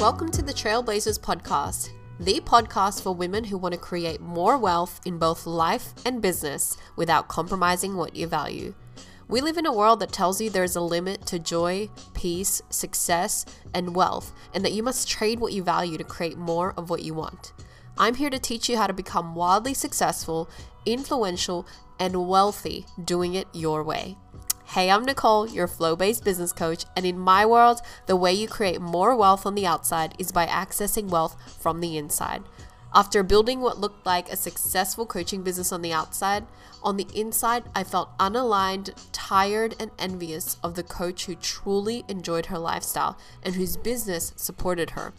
Welcome to the Trailblazers podcast, the podcast for women who want to create more wealth in both life and business without compromising what you value. We live in a world that tells you there's a limit to joy, peace, success, and wealth, and that you must trade what you value to create more of what you want. I'm here to teach you how to become wildly successful, influential, and wealthy doing it your way. Hey, I'm Nicole, your flow based business coach, and in my world, the way you create more wealth on the outside is by accessing wealth from the inside. After building what looked like a successful coaching business on the outside, on the inside, I felt unaligned, tired, and envious of the coach who truly enjoyed her lifestyle and whose business supported her.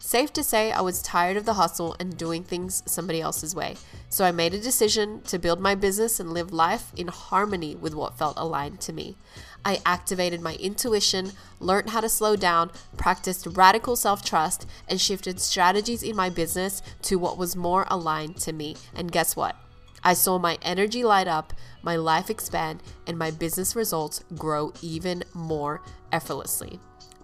Safe to say, I was tired of the hustle and doing things somebody else's way. So I made a decision to build my business and live life in harmony with what felt aligned to me. I activated my intuition, learned how to slow down, practiced radical self trust, and shifted strategies in my business to what was more aligned to me. And guess what? I saw my energy light up, my life expand, and my business results grow even more effortlessly.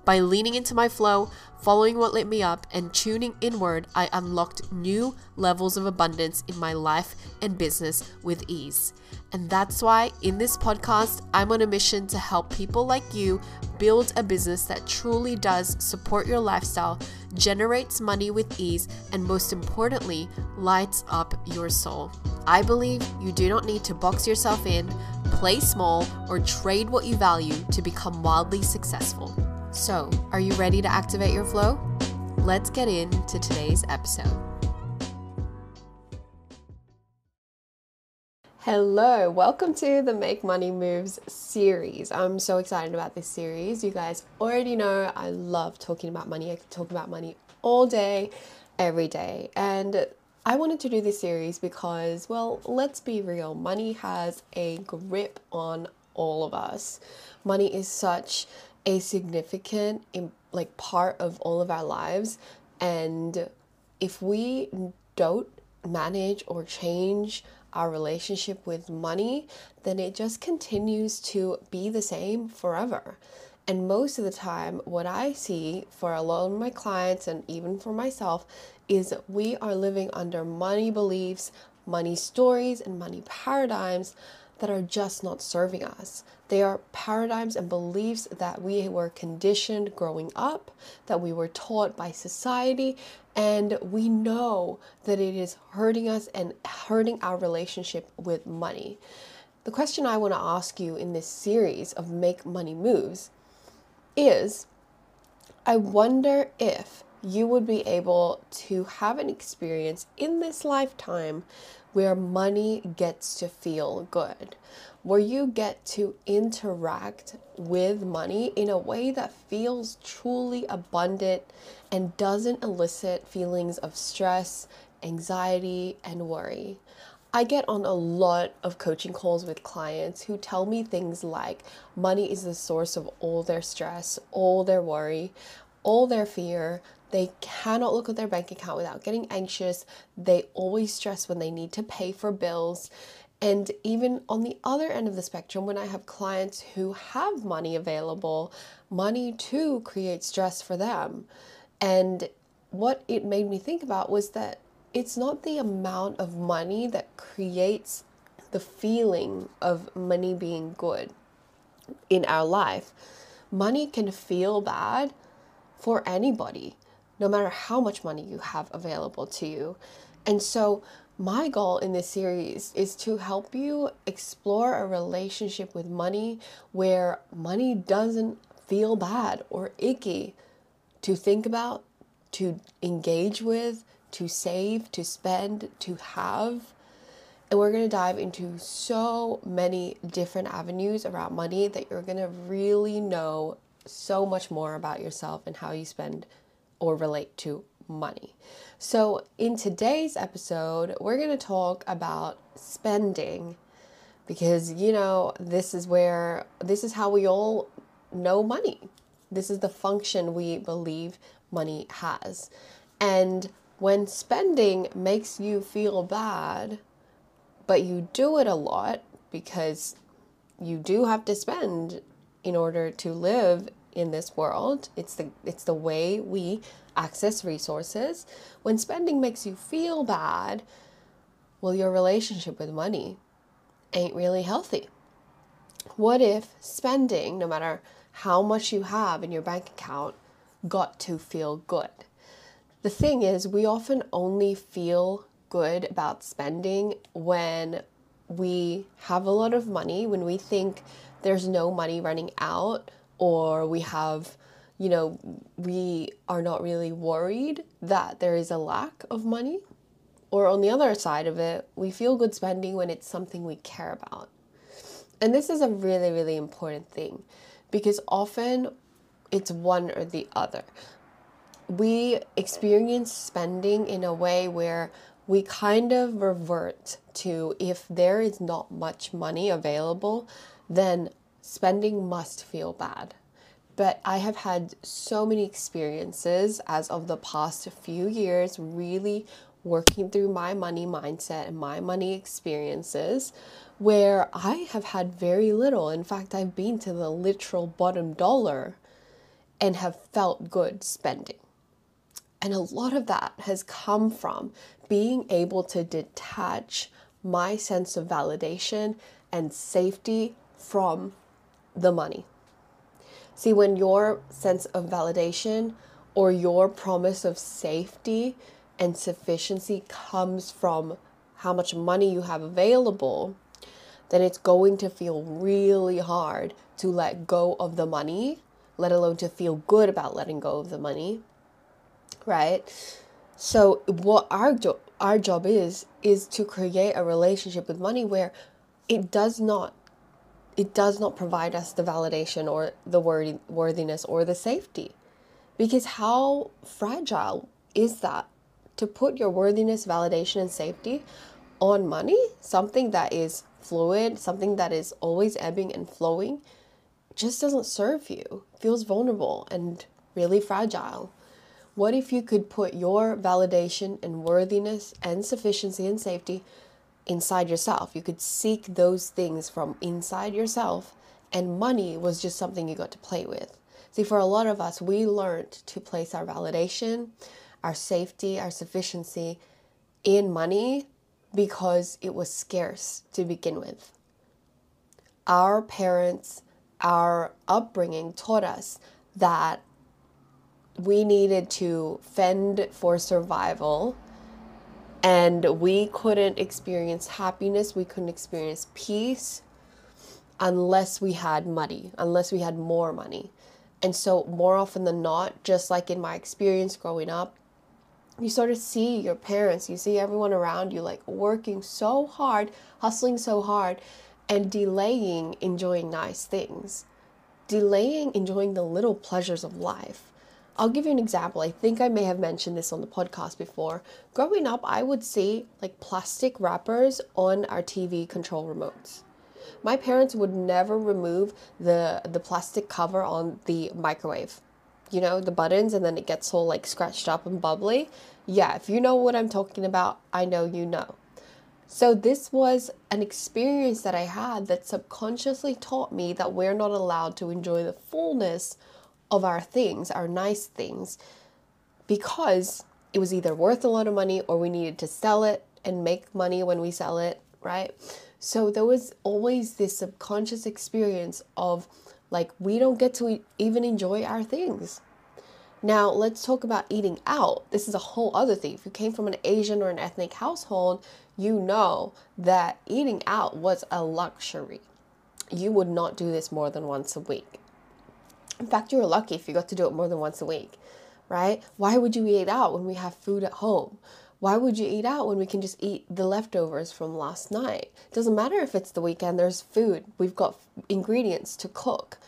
By leaning into my flow, following what lit me up, and tuning inward, I unlocked new levels of abundance in my life and business with ease. And that's why in this podcast, I'm on a mission to help people like you build a business that truly does support your lifestyle, generates money with ease, and most importantly, lights up your soul. I believe you do not need to box yourself in, play small, or trade what you value to become wildly successful. So, are you ready to activate your flow? Let's get into today's episode. Hello, welcome to the Make Money Moves series. I'm so excited about this series. You guys already know I love talking about money. I can talk about money all day, every day. And I wanted to do this series because, well, let's be real, money has a grip on all of us. Money is such a significant like part of all of our lives. And if we don't manage or change our relationship with money then it just continues to be the same forever. And most of the time what i see for a lot of my clients and even for myself is we are living under money beliefs money stories and money paradigms that are just not serving us they are paradigms and beliefs that we were conditioned growing up, that we were taught by society, and we know that it is hurting us and hurting our relationship with money. The question I want to ask you in this series of Make Money Moves is I wonder if you would be able to have an experience in this lifetime where money gets to feel good, where you get to interact with money in a way that feels truly abundant and doesn't elicit feelings of stress, anxiety, and worry. I get on a lot of coaching calls with clients who tell me things like money is the source of all their stress, all their worry, all their fear. They cannot look at their bank account without getting anxious. They always stress when they need to pay for bills. And even on the other end of the spectrum, when I have clients who have money available, money too creates stress for them. And what it made me think about was that it's not the amount of money that creates the feeling of money being good in our life. Money can feel bad for anybody, no matter how much money you have available to you. And so, my goal in this series is to help you explore a relationship with money where money doesn't feel bad or icky to think about, to engage with, to save, to spend, to have. And we're going to dive into so many different avenues around money that you're going to really know so much more about yourself and how you spend or relate to money. So, in today's episode, we're going to talk about spending because, you know, this is where, this is how we all know money. This is the function we believe money has. And when spending makes you feel bad, but you do it a lot because you do have to spend in order to live in this world. It's the it's the way we access resources. When spending makes you feel bad, well your relationship with money ain't really healthy. What if spending, no matter how much you have in your bank account, got to feel good? The thing is, we often only feel good about spending when we have a lot of money, when we think there's no money running out, or we have, you know, we are not really worried that there is a lack of money. Or on the other side of it, we feel good spending when it's something we care about. And this is a really, really important thing because often it's one or the other. We experience spending in a way where we kind of revert to if there is not much money available, then spending must feel bad. But I have had so many experiences as of the past few years, really working through my money mindset and my money experiences, where I have had very little. In fact, I've been to the literal bottom dollar and have felt good spending. And a lot of that has come from being able to detach my sense of validation and safety from the money. See, when your sense of validation or your promise of safety and sufficiency comes from how much money you have available, then it's going to feel really hard to let go of the money, let alone to feel good about letting go of the money. Right? So what our jo- our job is is to create a relationship with money where it does not it does not provide us the validation or the worthy, worthiness or the safety. Because how fragile is that to put your worthiness, validation and safety on money, something that is fluid, something that is always ebbing and flowing, just doesn't serve you. Feels vulnerable and really fragile. What if you could put your validation and worthiness and sufficiency and safety inside yourself? You could seek those things from inside yourself, and money was just something you got to play with. See, for a lot of us, we learned to place our validation, our safety, our sufficiency in money because it was scarce to begin with. Our parents, our upbringing taught us that we needed to fend for survival and we couldn't experience happiness, we couldn't experience peace unless we had money, unless we had more money. And so, more often than not, just like in my experience growing up, you sort of see your parents, you see everyone around you like working so hard, hustling so hard, and delaying enjoying nice things, delaying enjoying the little pleasures of life. I'll give you an example. I think I may have mentioned this on the podcast before. Growing up, I would see like plastic wrappers on our TV control remotes. My parents would never remove the the plastic cover on the microwave. You know, the buttons and then it gets all like scratched up and bubbly. Yeah, if you know what I'm talking about, I know you know. So this was an experience that I had that subconsciously taught me that we're not allowed to enjoy the fullness of our things, our nice things, because it was either worth a lot of money or we needed to sell it and make money when we sell it, right? So there was always this subconscious experience of like, we don't get to even enjoy our things. Now, let's talk about eating out. This is a whole other thing. If you came from an Asian or an ethnic household, you know that eating out was a luxury. You would not do this more than once a week. In fact, you're lucky if you got to do it more than once a week, right? Why would you eat out when we have food at home? Why would you eat out when we can just eat the leftovers from last night? Doesn't matter if it's the weekend, there's food. We've got ingredients to cook.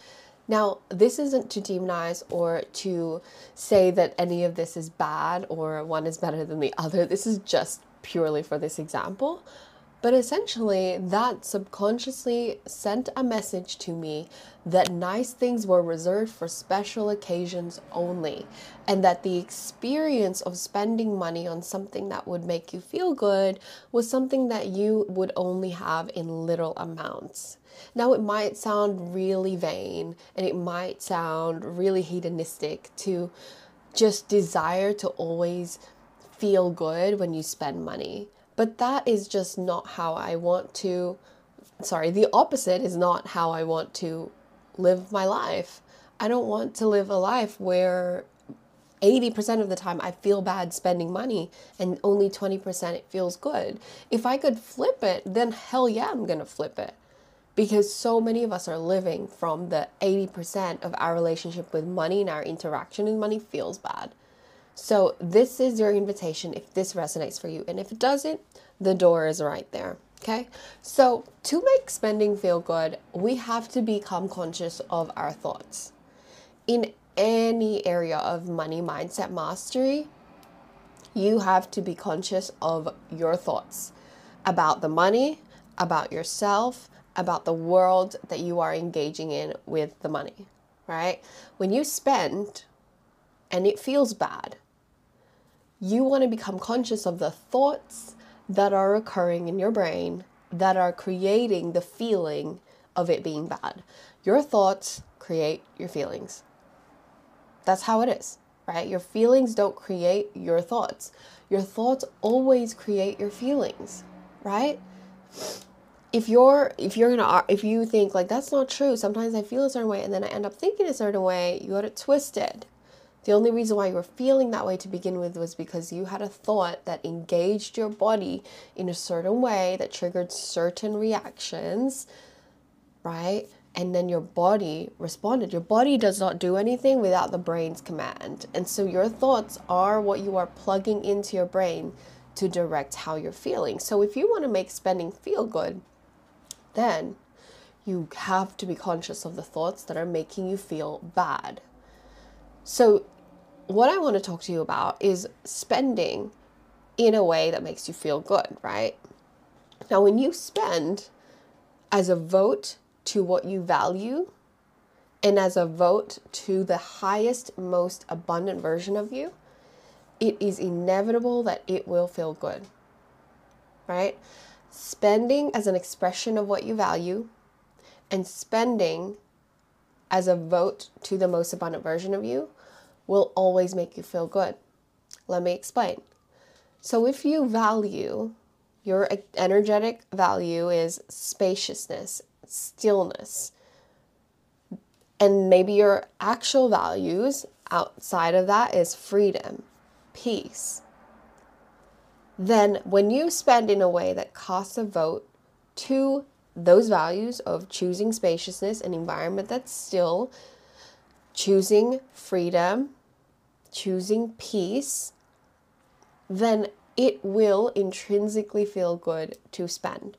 Now, this isn't to demonize or to say that any of this is bad or one is better than the other. This is just purely for this example. But essentially, that subconsciously sent a message to me that nice things were reserved for special occasions only, and that the experience of spending money on something that would make you feel good was something that you would only have in little amounts. Now, it might sound really vain and it might sound really hedonistic to just desire to always feel good when you spend money. But that is just not how I want to, sorry, the opposite is not how I want to live my life. I don't want to live a life where 80% of the time I feel bad spending money and only 20% it feels good. If I could flip it, then hell yeah, I'm to flip it. Because so many of us are living from the 80% of our relationship with money and our interaction with money feels bad. So, this is your invitation if this resonates for you. And if it doesn't, the door is right there. Okay. So, to make spending feel good, we have to become conscious of our thoughts. In any area of money mindset mastery, you have to be conscious of your thoughts about the money, about yourself, about the world that you are engaging in with the money, right? When you spend and it feels bad, you want to become conscious of the thoughts that are occurring in your brain that are creating the feeling of it being bad. Your thoughts create your feelings. That's how it is, right? Your feelings don't create your thoughts. Your thoughts always create your feelings, right? If you're if you're gonna if you think like that's not true, sometimes I feel a certain way and then I end up thinking a certain way, you got it twisted. The only reason why you were feeling that way to begin with was because you had a thought that engaged your body in a certain way that triggered certain reactions, right? And then your body responded. Your body does not do anything without the brain's command. And so your thoughts are what you are plugging into your brain to direct how you're feeling. So if you want to make spending feel good, then you have to be conscious of the thoughts that are making you feel bad. So what I want to talk to you about is spending in a way that makes you feel good, right? Now, when you spend as a vote to what you value and as a vote to the highest, most abundant version of you, it is inevitable that it will feel good, right? Spending as an expression of what you value and spending as a vote to the most abundant version of you will always make you feel good. Let me explain. So, if you value, your energetic value is spaciousness, stillness, and maybe your actual values outside of that is freedom, peace. Then, when you spend in a way that casts a vote to those values of choosing spaciousness, an environment that's still, choosing freedom, choosing peace, then it will intrinsically feel good to spend.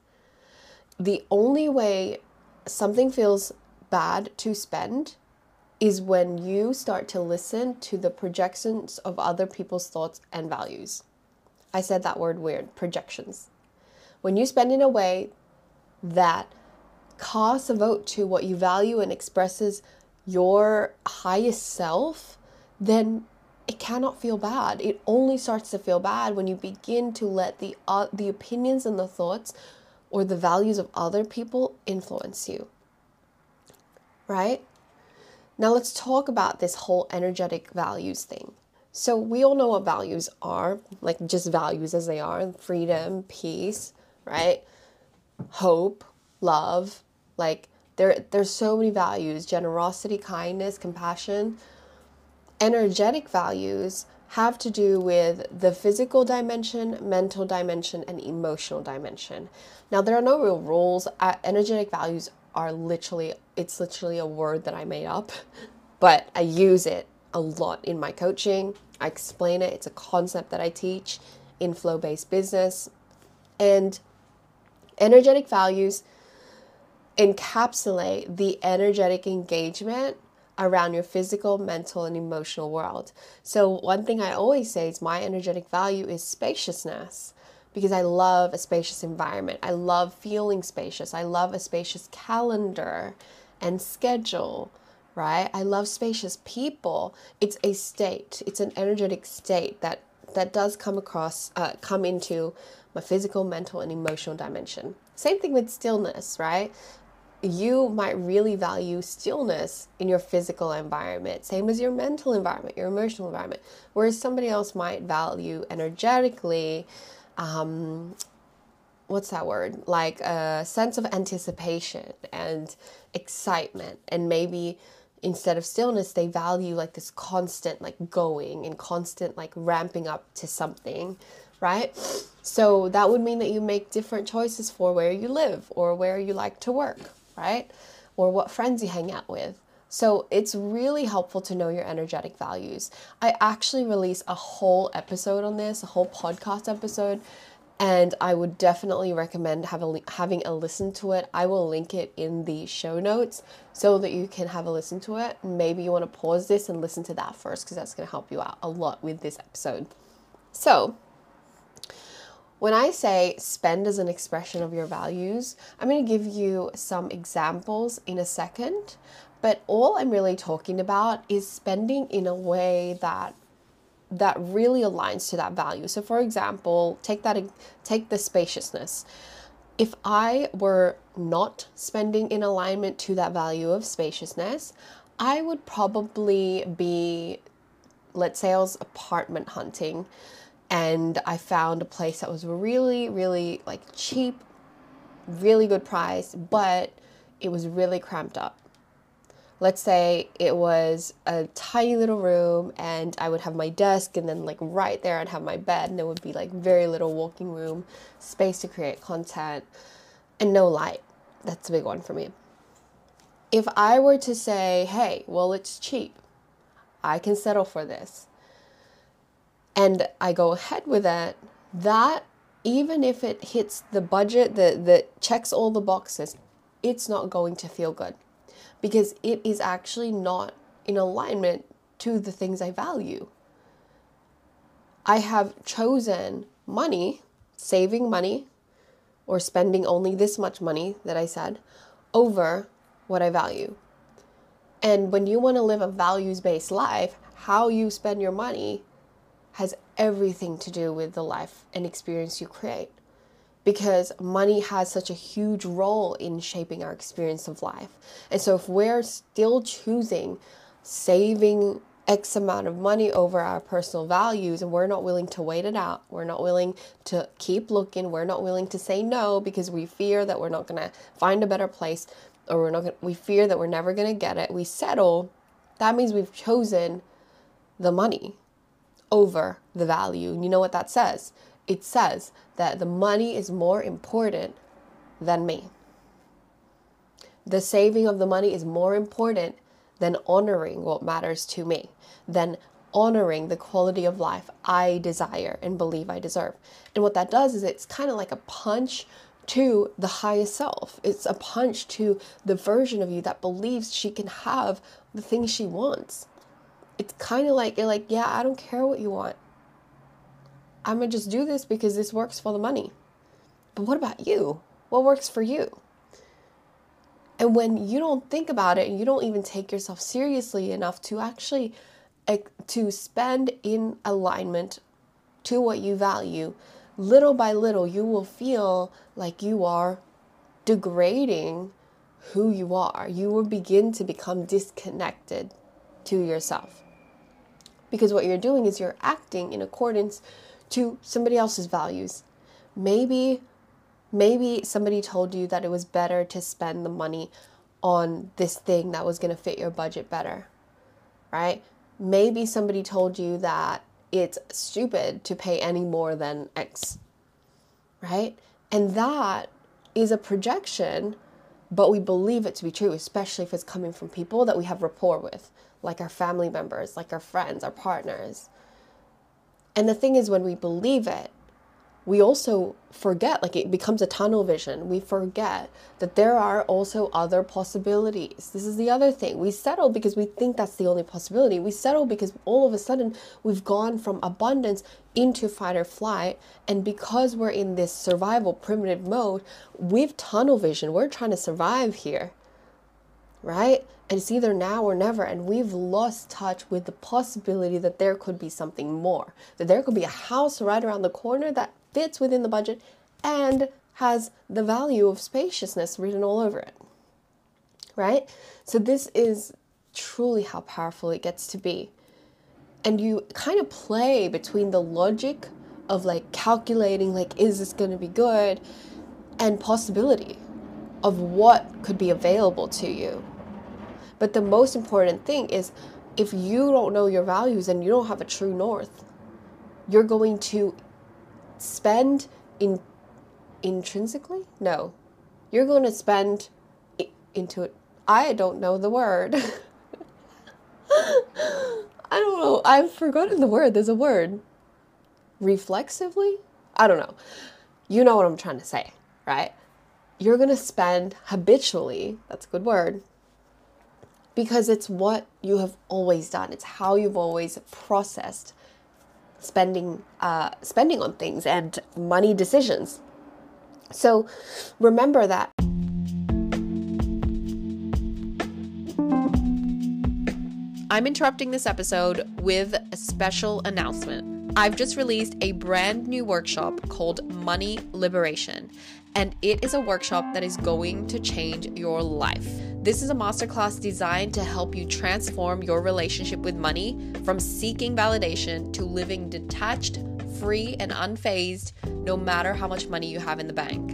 The only way something feels bad to spend is when you start to listen to the projections of other people's thoughts and values. I said that word weird projections. When you spend in a way that casts a vote to what you value and expresses your highest self, then it cannot feel bad. It only starts to feel bad when you begin to let the uh, the opinions and the thoughts or the values of other people influence you. Right? Now let's talk about this whole energetic values thing. So we all know what values are, like just values as they are, freedom, peace, right? Hope, love, like there there's so many values, generosity, kindness, compassion energetic values have to do with the physical dimension, mental dimension, and emotional dimension. Now, there are no real rules. Uh, energetic values are literally, it's literally a word that I made up, but I use it a lot in my coaching. I explain it, it's a concept that I teach in flow based business. And energetic values encapsulate the energetic engagement around your physical, mental, and emotional world. So, one thing I always say is my energetic value is spaciousness because I love a spacious environment. I love feeling spacious. I love a spacious calendar and schedule, right? I love spacious people. It's a state. It's an energetic state that that does come across uh, come into my physical, mental, and emotional dimension. Same thing with stillness, right? You might really value stillness in your physical environment, same as your mental environment, your emotional environment, whereas somebody else might value energetically. Um, what's that word? Like a sense of anticipation and excitement, and maybe instead of stillness they value like this constant like going and constant like ramping up to something right so that would mean that you make different choices for where you live or where you like to work right or what friends you hang out with so it's really helpful to know your energetic values i actually release a whole episode on this a whole podcast episode and I would definitely recommend have a, having a listen to it. I will link it in the show notes so that you can have a listen to it. Maybe you want to pause this and listen to that first because that's going to help you out a lot with this episode. So, when I say spend as an expression of your values, I'm going to give you some examples in a second. But all I'm really talking about is spending in a way that that really aligns to that value. So for example, take that take the spaciousness. If I were not spending in alignment to that value of spaciousness, I would probably be let's say I was apartment hunting and I found a place that was really really like cheap, really good price, but it was really cramped up let's say it was a tiny little room and I would have my desk and then like right there I'd have my bed and there would be like very little walking room, space to create content and no light. That's a big one for me. If I were to say, "Hey, well it's cheap. I can settle for this." And I go ahead with it, that even if it hits the budget that that checks all the boxes, it's not going to feel good because it is actually not in alignment to the things I value. I have chosen money, saving money, or spending only this much money that I said, over what I value. And when you want to live a values based life, how you spend your money has everything to do with the life and experience you create because money has such a huge role in shaping our experience of life. And so if we're still choosing saving X amount of money over our personal values and we're not willing to wait it out, we're not willing to keep looking, we're not willing to say no because we fear that we're not going to find a better place or we're not gonna, we fear that we're never going to get it. We settle. That means we've chosen the money over the value. And you know what that says? it says that the money is more important than me. The saving of the money is more important than honoring what matters to me, than honoring the quality of life I desire and believe I deserve. And what that does is it's kind of like a punch to the highest self. It's a punch to the version of you that believes she can have the things she wants. It's kind of like you're like, yeah, I don't care what you want. I'm to just do this because this works for the money. But what about you? What works for you? And when you don't think about it and you don't even take yourself seriously enough to actually to spend in alignment to what you value, little by little you will feel like you are degrading who you are. You will begin to become disconnected to yourself. Because what you're doing is you're acting in accordance to somebody else's values. Maybe maybe somebody told you that it was better to spend the money on this thing that was going to fit your budget better. Right? Maybe somebody told you that it's stupid to pay any more than X. Right? And that is a projection, but we believe it to be true, especially if it's coming from people that we have rapport with, like our family members, like our friends, our partners. And the thing is, when we believe it, we also forget, like it becomes a tunnel vision. We forget that there are also other possibilities. This is the other thing. We settle because we think that's the only possibility. We settle because all of a sudden we've gone from abundance into fight or flight. And because we're in this survival primitive mode, we've tunnel vision. We're trying to survive here, right? And it's either now or never. And we've lost touch with the possibility that there could be something more, that there could be a house right around the corner that fits within the budget and has the value of spaciousness written all over it. Right? So, this is truly how powerful it gets to be. And you kind of play between the logic of like calculating, like, is this going to be good, and possibility of what could be available to you. But the most important thing is if you don't know your values and you don't have a true north, you're going to spend in intrinsically? No. You're going to spend into it. I don't know the word. I don't know. I've forgotten the word. There's a word. Reflexively? I don't know. You know what I'm trying to say, right? You're going to spend habitually, that's a good word, because it's what you have always done. It's how you've always processed spending uh, spending on things and money decisions. So remember that. I'm interrupting this episode with a special announcement. I've just released a brand new workshop called Money Liberation, and it is a workshop that is going to change your life. This is a masterclass designed to help you transform your relationship with money from seeking validation to living detached, free, and unfazed no matter how much money you have in the bank.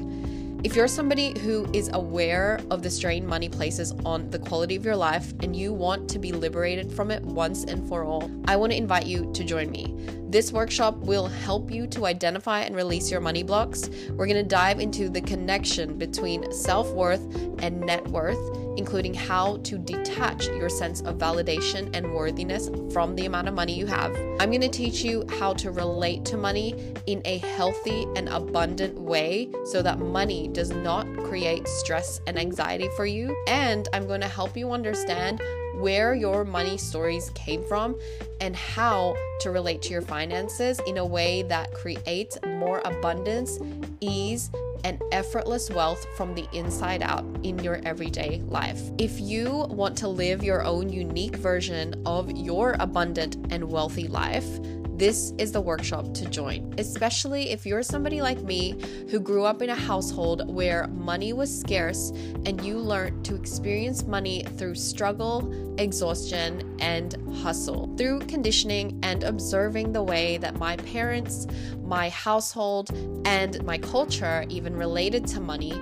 If you're somebody who is aware of the strain money places on the quality of your life and you want to be liberated from it once and for all, I want to invite you to join me. This workshop will help you to identify and release your money blocks. We're going to dive into the connection between self worth and net worth including how to detach your sense of validation and worthiness from the amount of money you have. I'm going to teach you how to relate to money in a healthy and abundant way so that money does not create stress and anxiety for you. And I'm going to help you understand where your money stories came from and how to relate to your finances in a way that creates more abundance, ease, and effortless wealth from the inside out in your everyday life. If you want to live your own unique version of your abundant and wealthy life, this is the workshop to join, especially if you're somebody like me who grew up in a household where money was scarce and you learned to experience money through struggle, exhaustion, and hustle. Through conditioning and observing the way that my parents, my household, and my culture even related to money,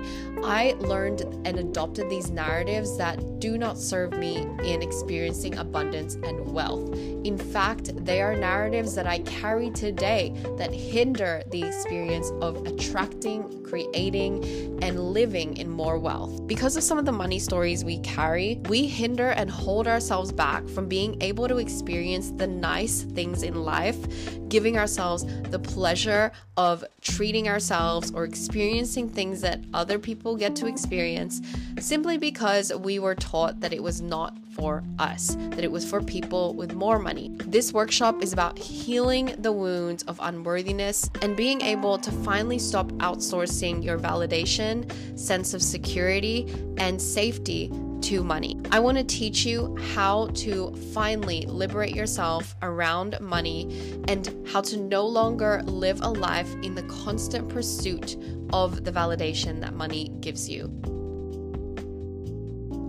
I learned and adopted these narratives that do not serve me in experiencing abundance and wealth. In fact, they are narratives that I carry today that hinder the experience of attracting, creating, and living in more wealth. Because of some of the money stories we carry, we hinder and hold ourselves back from being able to experience the nice things in life, giving ourselves the pleasure of treating ourselves or experiencing things that other people get to experience simply because we were taught that it was not for us, that it was for people with more money. This workshop is about healing the wounds of unworthiness and being able to finally stop outsourcing your validation, sense of security, and safety to money. I want to teach you how to finally liberate yourself around money and how to no longer live a life in the constant pursuit of the validation that money gives you.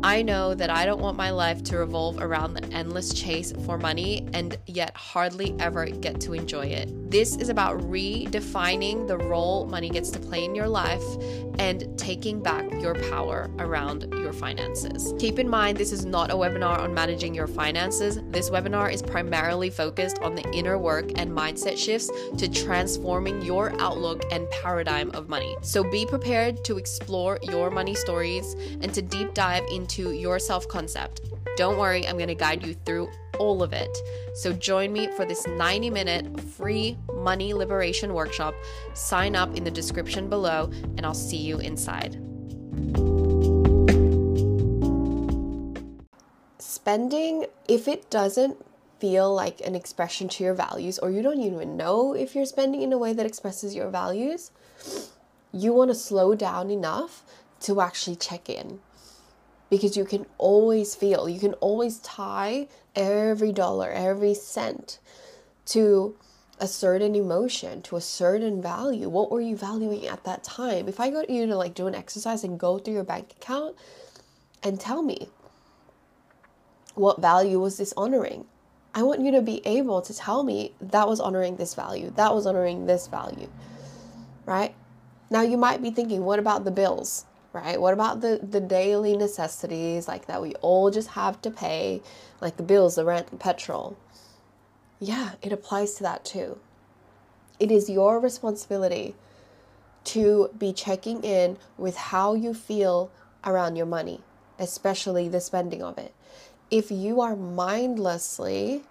I know that I don't want my life to revolve around the endless chase for money and yet hardly ever get to enjoy it. This is about redefining the role money gets to play in your life and taking back your power around your finances. Keep in mind, this is not a webinar on managing your finances. This webinar is primarily focused on the inner work and mindset shifts to transforming your outlook and paradigm of money. So be prepared to explore your money stories and to deep dive into your self concept. Don't worry, I'm going to guide you through all of it. So join me for this 90 minute free Money Liberation Workshop, sign up in the description below and I'll see you inside. Spending, if it doesn't feel like an expression to your values, or you don't even know if you're spending in a way that expresses your values, you want to slow down enough to actually check in. Because you can always feel, you can always tie every dollar, every cent to a certain emotion, to a certain value. What were you valuing at that time? If I got you to like do an exercise and go through your bank account and tell me what value was this honoring? I want you to be able to tell me that was honoring this value, that was honoring this value, right? Now you might be thinking, what about the bills, right? What about the, the daily necessities like that we all just have to pay, like the bills, the rent, the petrol? Yeah, it applies to that too. It is your responsibility to be checking in with how you feel around your money, especially the spending of it if you are mindlessly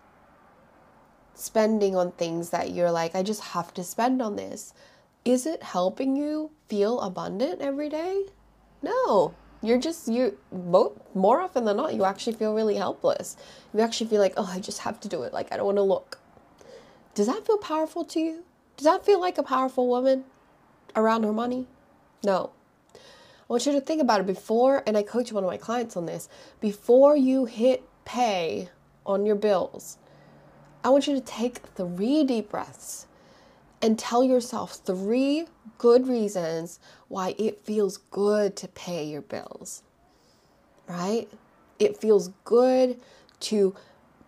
spending on things that you're like, I just have to spend on this, is it helping you feel abundant every day? No. You're just you more often than not you actually feel really helpless. You actually feel like, "Oh, I just have to do it. Like I don't want to look." Does that feel powerful to you? Does that feel like a powerful woman around her money? No. I want you to think about it before, and I coach one of my clients on this, before you hit pay on your bills, I want you to take three deep breaths and tell yourself three good reasons why it feels good to pay your bills. Right? It feels good to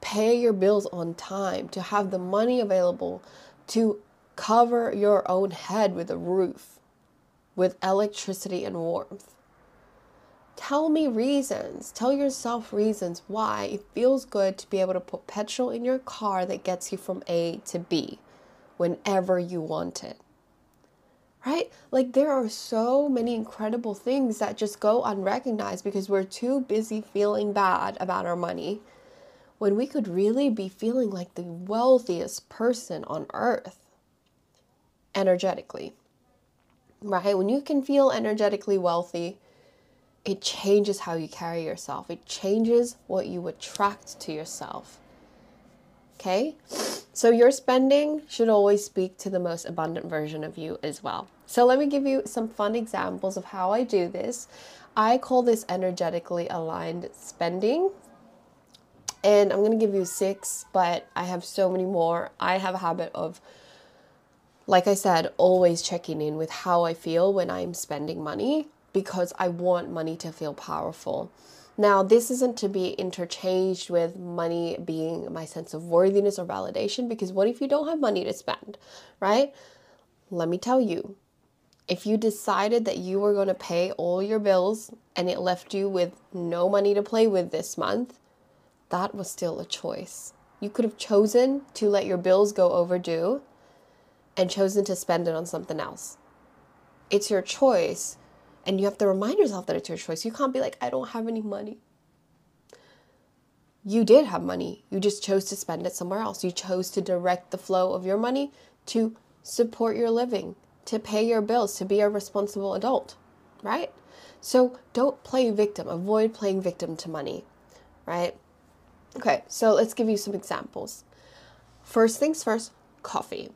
pay your bills on time, to have the money available to cover your own head with a roof with electricity and warmth. Tell me reasons. Tell yourself reasons why it feels good to be able to put petrol in your car that gets you from A to B whenever you want it. Right? Like there are so many incredible things that just go unrecognized because we're too busy feeling bad about our money when we could really be feeling like the wealthiest person on earth energetically right? When you can feel energetically wealthy, it changes how you carry yourself, it changes what you attract to yourself. Okay? So, your spending should always speak to the most abundant version of you as well. So, let me give you some fun examples of how I do this. I call this energetically aligned spending. And I'm going to give you six, but I have so many more. I have a habit of like I said, always checking in with how I feel when I'm spending money because I want money to feel powerful. Now, this isn't to be interchanged with money being my sense of worthiness or validation because what if you don't have money to spend, right? Let me tell you, if you decided that you were going to pay all your bills and it left you with no money to play with this month, that was still a choice. You could have chosen to let your bills go overdue and chosen to spend it on something else. It's your choice, and you have to remind yourself that it's your choice. You can't be like, I don't have any money. You did have money, you just chose to spend it somewhere else. You chose to direct the flow of your money to support your living, to pay your bills, to be a responsible adult, right? So don't play victim, avoid playing victim to money, right? Okay, so let's give you some examples. First things first, coffee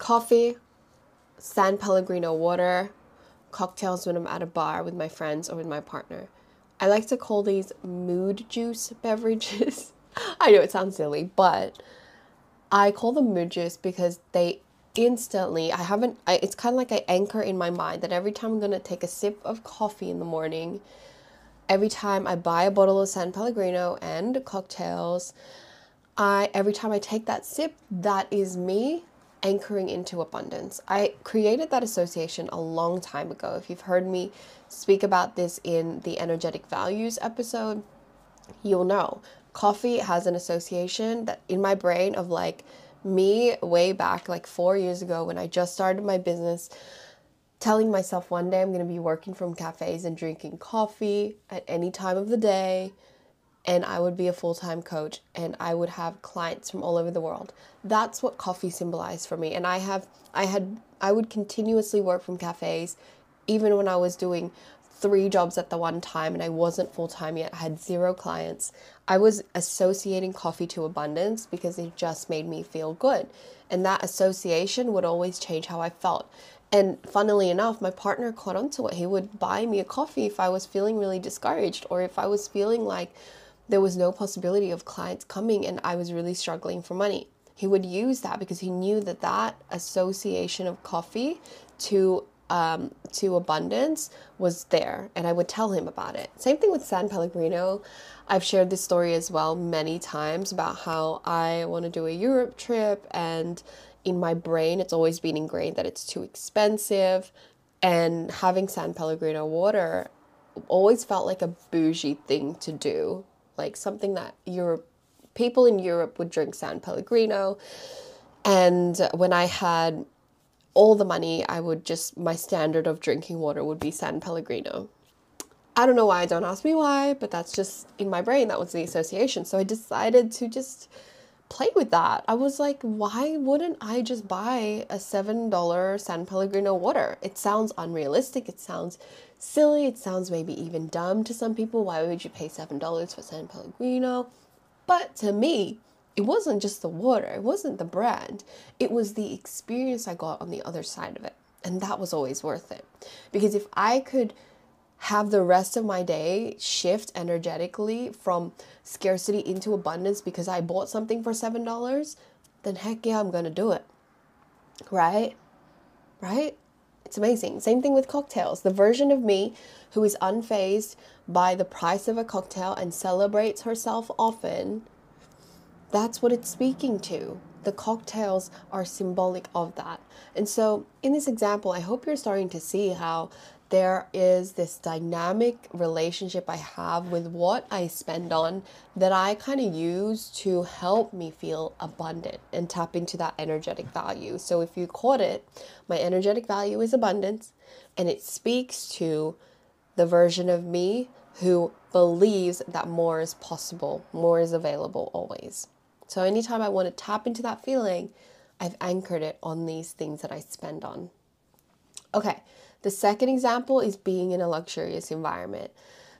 coffee, San Pellegrino water, cocktails when I'm at a bar with my friends or with my partner. I like to call these mood juice beverages. I know it sounds silly, but I call them mood juice because they instantly, I haven't, I, it's kind of like I anchor in my mind that every time I'm going to take a sip of coffee in the morning, every time I buy a bottle of San Pellegrino and cocktails, I every time I take that sip, that is me anchoring into abundance. I created that association a long time ago. If you've heard me speak about this in the energetic values episode, you'll know. Coffee has an association that in my brain of like me way back like 4 years ago when I just started my business telling myself one day I'm going to be working from cafes and drinking coffee at any time of the day and I would be a full time coach and I would have clients from all over the world. That's what coffee symbolized for me. And I have, I had, I would continuously work from cafes, even when I was doing three jobs at the one time and I wasn't full time yet. I had zero clients. I was associating coffee to abundance because it just made me feel good. And that association would always change how I felt. And funnily enough, my partner caught on to it. He would buy me a coffee if I was feeling really discouraged or if I was feeling like there was no possibility of clients coming and I was really struggling for money. He would use that because he knew that that association of coffee to um, to abundance was there, and I would tell him about it. Same thing with San Pellegrino. I've shared this story as well many times about how I want to do a Europe trip, and in my brain, it's always been ingrained that it's too expensive, and having San Pellegrino water always felt like a bougie thing to do like something that Europe people in Europe would drink San Pellegrino. And when I had all the money, I would just my standard of drinking water would be San Pellegrino. I don't know why, don't ask me why, but that's just in my brain. That was the association. So I decided to just play with that. I was like, why wouldn't I just buy a $7 San Pellegrino water? It sounds unrealistic. It sounds silly. It sounds maybe even dumb to some people. Why would you pay $7 for San Pellegrino? But to me, it wasn't just the water, it wasn't the brand, it was the experience I got on the other side of it. And that was always worth it. Because if I could have the rest of my day shift energetically from scarcity into abundance because I bought something for $7, then heck yeah, I'm to do it. Right? Right? It's amazing. Same thing with cocktails. The version of me who is unfazed by the price of a cocktail and celebrates herself often, that's what it's speaking to. The cocktails are symbolic of that. And so, in this example, I hope you're starting to see how there is this dynamic relationship I have with what I spend on that I kind of use to help me feel abundant and tap into that energetic value. So if you caught it, my energetic value is abundance and it speaks to the version of me who believes that more is possible, more is available always. So anytime I want to tap into that feeling, I've anchored it on these things that I spend on. Okay, the second example is being in a luxurious environment,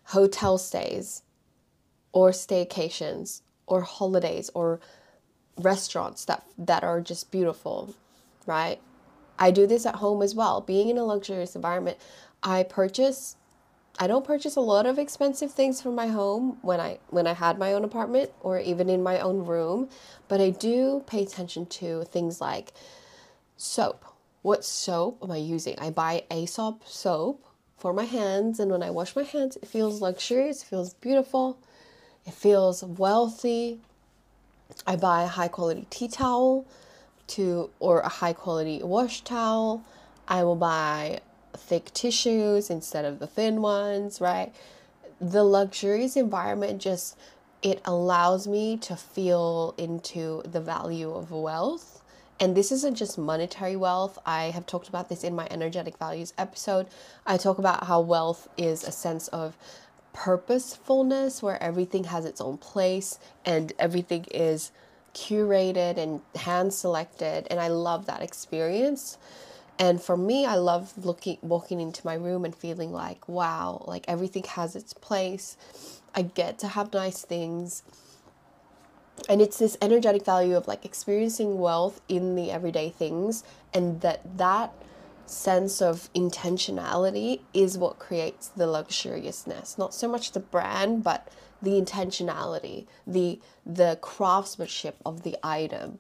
hotel stays, or staycations, or holidays, or restaurants that, that are just beautiful, right? I do this at home as well. Being in a luxurious environment, I purchase I don't purchase a lot of expensive things for my home when I when I had my own apartment or even in my own room, but I do pay attention to things like soap what soap am I using? I buy Aesop soap for my hands, and when I wash my hands, it feels luxurious, it feels beautiful, it feels wealthy. I buy a high quality tea towel to or a high quality wash towel. I will buy thick tissues instead of the thin ones, right? The luxurious environment just it allows me to feel into the value of wealth and this isn't just monetary wealth. I have talked about this in my energetic values episode. I talk about how wealth is a sense of purposefulness where everything has its own place and everything is curated and hand selected and I love that experience. And for me, I love looking walking into my room and feeling like, wow, like everything has its place. I get to have nice things. And it's this energetic value of like experiencing wealth in the everyday things and that that sense of intentionality is what creates the luxuriousness. Not so much the brand but the intentionality the the craftsmanship of the item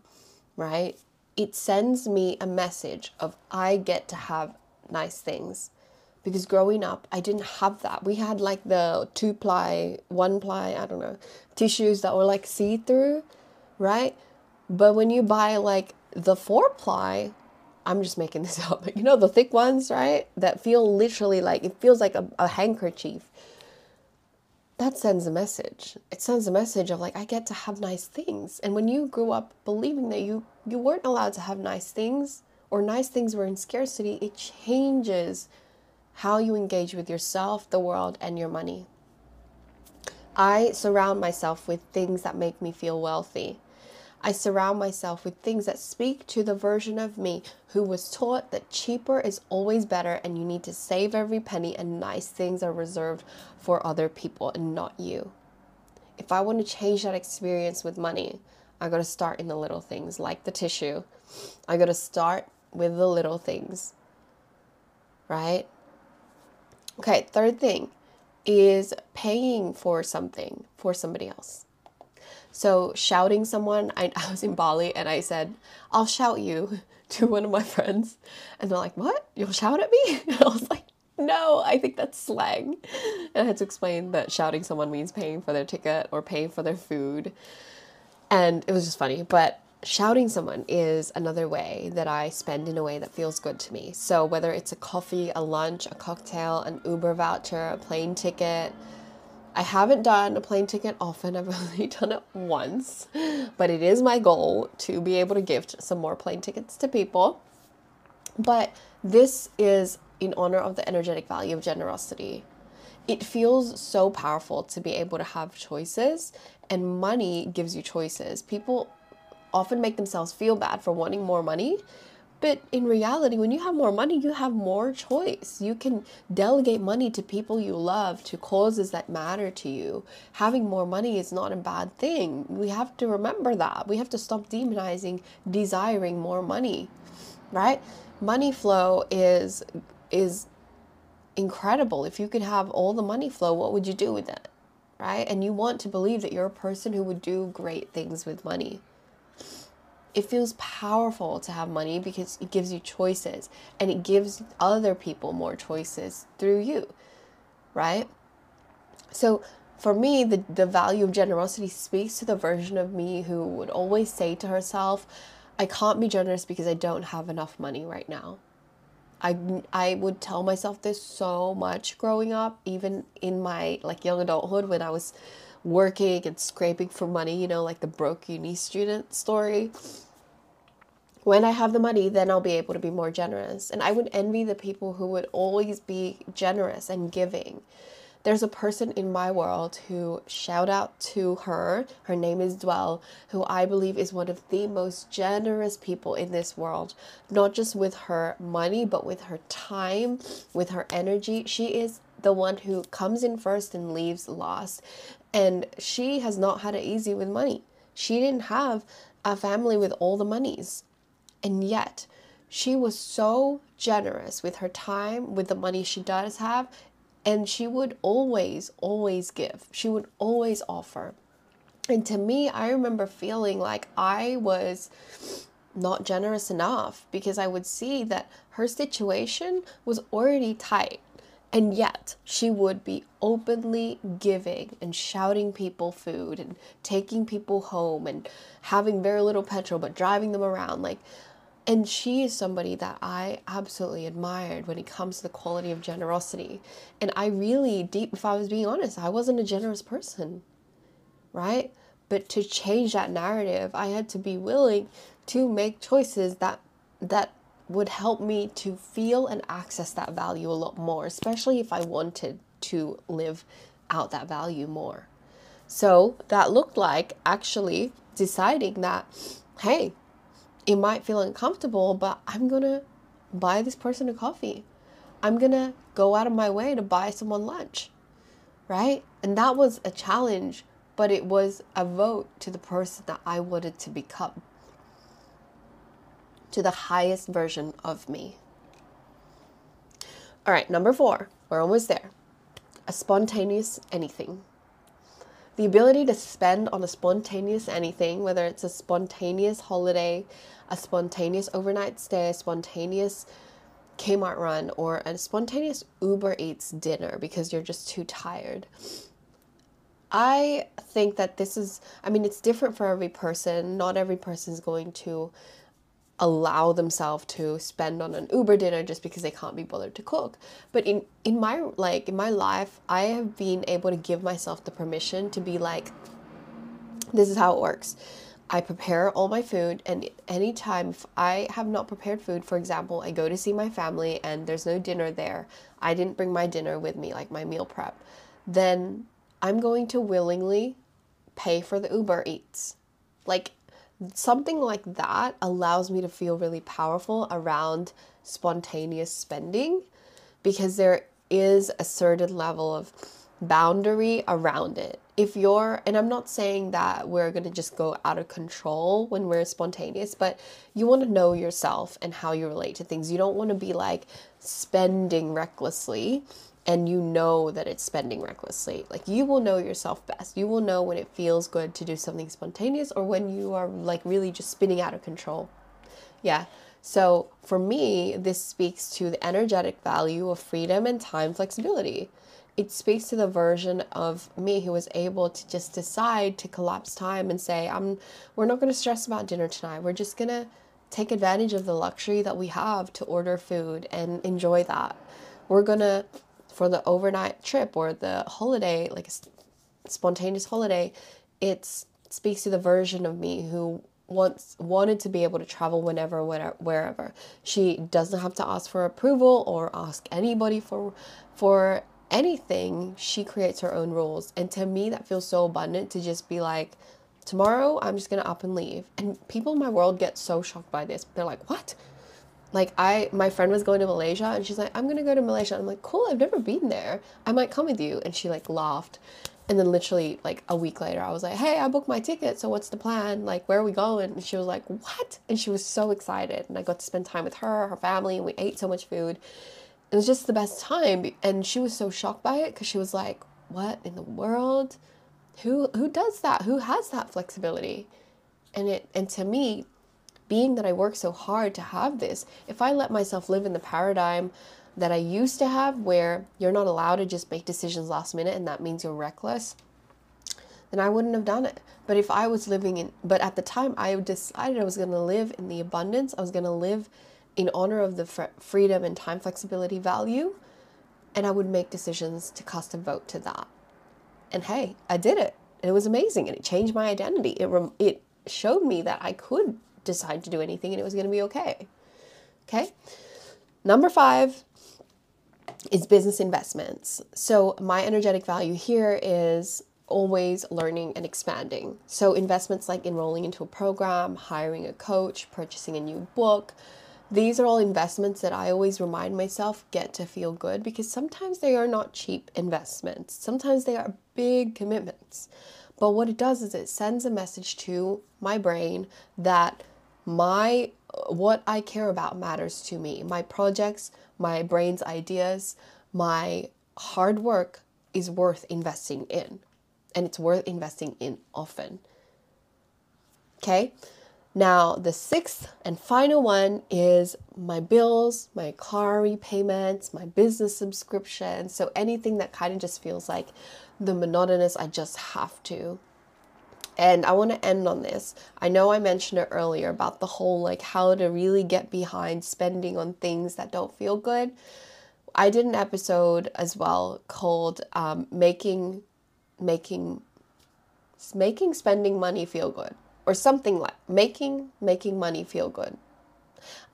right it sends me a message of i get to have nice things because growing up I didn't have that. We had like the two ply, one ply, I don't know, tissues that were like see through, right? But when you buy like the four ply, I'm just making this up, but you know, the thick ones, right? That feel literally like it feels like a, a handkerchief. That sends a message. It sends a message of like I get to have nice things. And when you grew up believing that you you weren't allowed to have nice things or nice things were in scarcity, it changes how you engage with yourself, the world, and your money. I surround myself with things that make me feel wealthy. I surround myself with things that speak to the version of me who was taught that cheaper is always better and you need to save every penny and nice things are reserved for other people and not you. If I want to change that experience with money, I got to start in the little things like the tissue. I got to start with the little things. Right? Okay, third thing is paying for something for somebody else. So shouting someone, I, I was in Bali and I said, I'll shout you to one of my friends. And they're like, What? You'll shout at me? And I was like, No, I think that's slang. And I had to explain that shouting someone means paying for their ticket or paying for their food. And it was just funny. But shouting someone is another way that I spend in a way that feels good to me. So whether it's a coffee, a lunch, a cocktail, an Uber voucher, a plane ticket, I haven't done a plane ticket often. I've only done it once, but it is my goal to be able to gift some more plane tickets to people. But this is in honor of the energetic value of generosity. It feels so powerful to be able to have choices, and money gives you choices. People often make themselves feel bad for wanting more money but in reality, when you have more money, you have more choice. You can delegate money to people you love, to causes that matter to you. Having more money is not a bad thing. We have to remember that. We have to stop demonizing desiring more money, right? Money flow is is incredible. If you could have all the money flow, what would you do with it? Right? And you want to believe that you're a person who would do great things with money it feels powerful to have money because it gives you choices and it gives other people more choices through you, right? So for me, the, the value of generosity speaks to the version of me who would always say to herself, I can't be generous because I don't have enough money right now. I, I would tell myself this so much growing up, even in my like young adulthood when I was working and scraping for money, you know, like the broke uni student story. When I have the money, then I'll be able to be more generous. And I would envy the people who would always be generous and giving. There's a person in my world who, shout out to her, her name is Dwell, who I believe is one of the most generous people in this world, not just with her money, but with her time, with her energy. She is the one who comes in first and leaves last. And she has not had it easy with money. She didn't have a family with all the monies. And yet, she was so generous with her time, with the money she does have, and she would always, always give. She would always offer. And to me, I remember feeling like I was not generous enough because I would see that her situation was already tight. And yet, she would be openly giving and shouting people food and taking people home and having very little petrol but driving them around. Like, and she is somebody that I absolutely admired when it comes to the quality of generosity. And I really, deep, if I was being honest, I wasn't a generous person, right? But to change that narrative, I had to be willing to make choices that that would help me to feel and access that value a lot more, especially if I wanted to live out that value more. So that looked like actually deciding that, hey, it might feel uncomfortable, but I'm gonna buy this person a coffee. I'm gonna go out of my way to buy someone lunch, right? And that was a challenge, but it was a vote to the person that I wanted to become, to the highest version of me. All right, number four, we're almost there. A spontaneous anything. The ability to spend on a spontaneous anything, whether it's a spontaneous holiday, a spontaneous overnight stay, a spontaneous Kmart run, or a spontaneous Uber Eats dinner because you're just too tired. I think that this is, I mean, it's different for every person. Not every person is going to allow themselves to spend on an Uber dinner just because they can't be bothered to cook. But in in my like in my life, I have been able to give myself the permission to be like this is how it works. I prepare all my food, and anytime I have not prepared food, for example, I go to see my family and there's no dinner there, I didn't bring my dinner with me, like my meal prep, then I'm going to willingly pay for the Uber Eats. Like something like that allows me to feel really powerful around spontaneous spending because there is a certain level of boundary around it. If you're, and I'm not saying that we're going to just go out of control when we're spontaneous, but you want to know yourself and how you relate to things. You don't want to be like spending recklessly and you know that it's spending recklessly. Like you will know yourself best. You will know when it feels good to do something spontaneous or when you are like really just spinning out of control. Yeah. So for me, this speaks to the energetic value of freedom and time flexibility. It speaks to the version of me who was able to just decide to collapse time and say, I'm we're not going to stress about dinner tonight. We're just going to take advantage of the luxury that we have to order food and enjoy that. We're going to for the overnight trip or the holiday, like a spontaneous holiday, it speaks to the version of me who wants wanted to be able to travel whenever, whenever wherever. She doesn't have to ask for approval or ask anybody for for anything. She creates her own rules, and to me, that feels so abundant to just be like. Tomorrow, I'm just gonna up and leave. And people in my world get so shocked by this. They're like, What? Like I my friend was going to Malaysia and she's like, I'm gonna go to Malaysia. I'm like, cool, I've never been there. I might come with you. And she like laughed. And then literally like a week later I was like, Hey, I booked my ticket, so what's the plan? Like where are we going? And she was like, What? And she was so excited. And I got to spend time with her, her family, and we ate so much food. It was just the best time. And she was so shocked by it because she was like, What in the world? Who who does that? Who has that flexibility? And it and to me, being that I work so hard to have this, if I let myself live in the paradigm that I used to have where you're not allowed to just make decisions last minute and that means you're reckless, then I wouldn't have done it. But if I was living in, but at the time I decided I was going to live in the abundance, I was going to live in honor of the fr- freedom and time flexibility value, and I would make decisions to cast a vote to that. And hey, I did it. And it was amazing and it changed my identity. It, it showed me that I could decide to do anything and it was going to be okay. Okay. Number five is business investments. So, my energetic value here is always learning and expanding. So, investments like enrolling into a program, hiring a coach, purchasing a new book, these are all investments that I always remind myself get to feel good because sometimes they are not cheap investments. Sometimes they are big commitments. But what it does is it sends a message to my brain that my what I care about matters to me. My projects, my brain's ideas, my hard work is worth investing in. And it's worth investing in often. Okay? Now, the sixth and final one is my bills, my car repayments, my business subscription. So anything that kind of just feels like the monotonous, I just have to. And I want to end on this. I know I mentioned it earlier about the whole like how to really get behind spending on things that don't feel good. I did an episode as well called um, making making making spending money feel good or something like making making money feel good.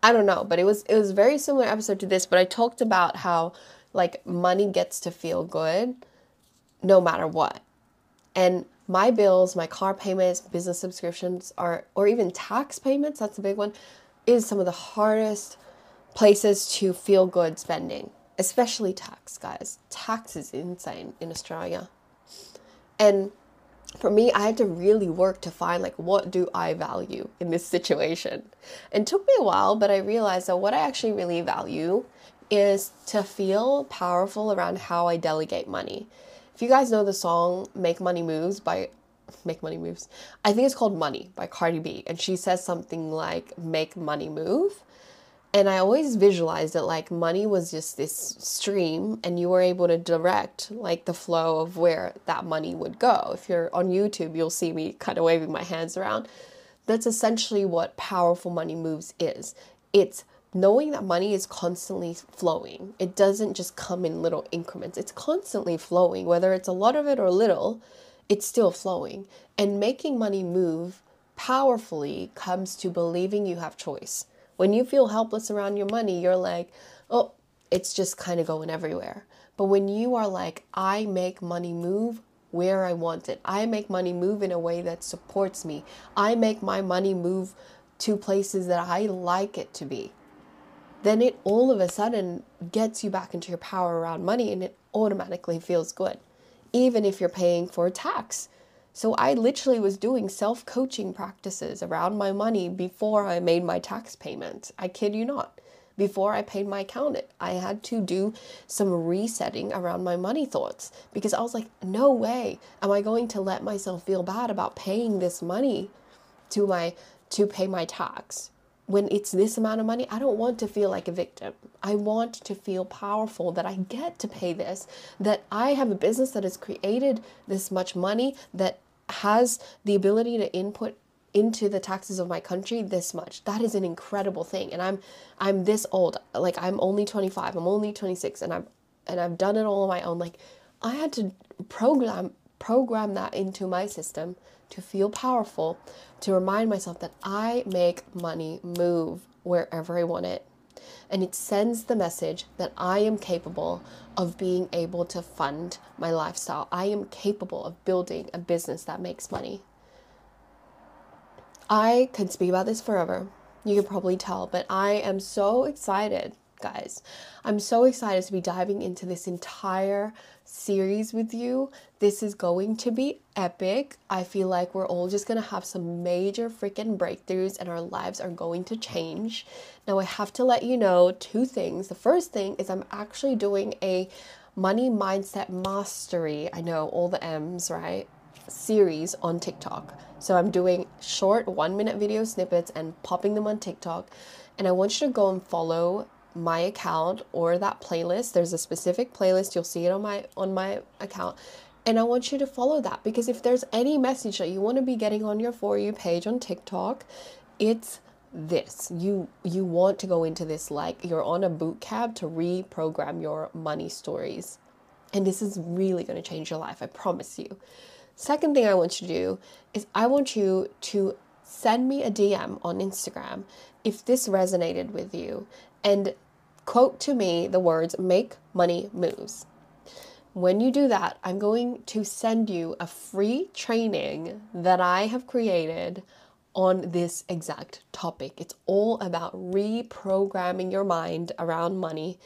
I don't know, but it was it was a very similar episode to this, but I talked about how like money gets to feel good no matter what. And my bills, my car payments, business subscriptions are or even tax payments, that's a big one, is some of the hardest places to feel good spending, especially tax, guys. Tax is insane in Australia. And for me, I had to really work to find like what do I value in this situation. It took me a while, but I realized that what I actually really value is to feel powerful around how I delegate money. If you guys know the song Make Money Moves by Make Money Moves, I think it's called Money by Cardi B. And she says something like, Make money move. And I always visualized it like money was just this stream, and you were able to direct like the flow of where that money would go. If you're on YouTube, you'll see me kind of waving my hands around. That's essentially what powerful money moves is. It's knowing that money is constantly flowing. It doesn't just come in little increments. It's constantly flowing, whether it's a lot of it or little, it's still flowing. And making money move powerfully comes to believing you have choice. When you feel helpless around your money, you're like, "Oh, it's just kind of going everywhere." But when you are like, "I make money move where I want it. I make money move in a way that supports me. I make my money move to places that I like it to be. Then it all of a sudden gets you back into your power around money and it automatically feels good, even if you're paying for tax. So I literally was doing self coaching practices around my money before I made my tax payment. I kid you not. Before I paid my accountant, I had to do some resetting around my money thoughts because I was like, no way am I going to let myself feel bad about paying this money to my to pay my tax when it's this amount of money, I don't want to feel like a victim. I want to feel powerful that I get to pay this, that I have a business that has created this much money, that has the ability to input into the taxes of my country this much. That is an incredible thing. And I'm I'm this old. Like I'm only 25. I'm only 26 and I'm and I've done it all on my own. Like I had to program program that into my system to feel powerful, to remind myself that I make money move wherever I want it. And it sends the message that I am capable of being able to fund my lifestyle. I am capable of building a business that makes money. I could speak about this forever. You can probably tell, but I am so excited, guys. I'm so excited to be diving into this entire series with you. This is going to be epic. I feel like we're all just going to have some major freaking breakthroughs and our lives are going to change. Now, I have to let you know two things. The first thing is I'm actually doing a money mindset mastery. I know all the M's, right? Series on TikTok. So I'm doing short one minute video snippets and popping them on TikTok. And I want you to go and follow my account or that playlist. There's a specific playlist. You'll see it on my on my account. And I want you to follow that because if there's any message that you want to be getting on your for you page on TikTok, it's this. You you want to go into this like you're on a boot camp to reprogram your money stories. And this is really going to change your life, I promise you. Second thing I want you to do is I want you to send me a DM on Instagram if this resonated with you and quote to me the words make money moves. When you do that, I'm going to send you a free training that I have created on this exact topic. It's all about reprogramming your mind around money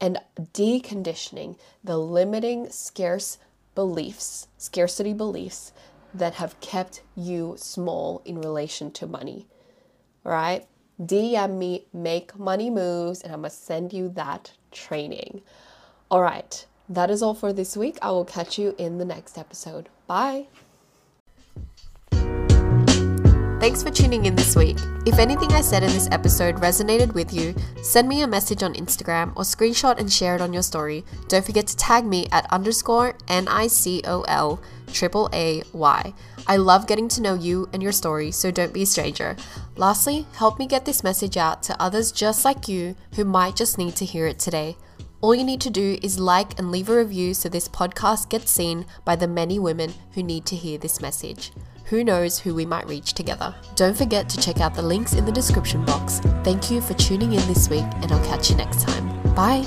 and deconditioning the limiting scarce beliefs, scarcity beliefs that have kept you small in relation to money. Right? DM me, make money moves, and I'm gonna send you that training. All right, that is all for this week. I will catch you in the next episode. Bye. Thanks for tuning in this week. If anything I said in this episode resonated with you, send me a message on Instagram or screenshot and share it on your story. Don't forget to tag me at underscore N I C O L triple A Y. I love getting to know you and your story, so don't be a stranger. Lastly, help me get this message out to others just like you who might just need to hear it today. All you need to do is like and leave a review so this podcast gets seen by the many women who need to hear this message. Who knows who we might reach together? Don't forget to check out the links in the description box. Thank you for tuning in this week, and I'll catch you next time. Bye.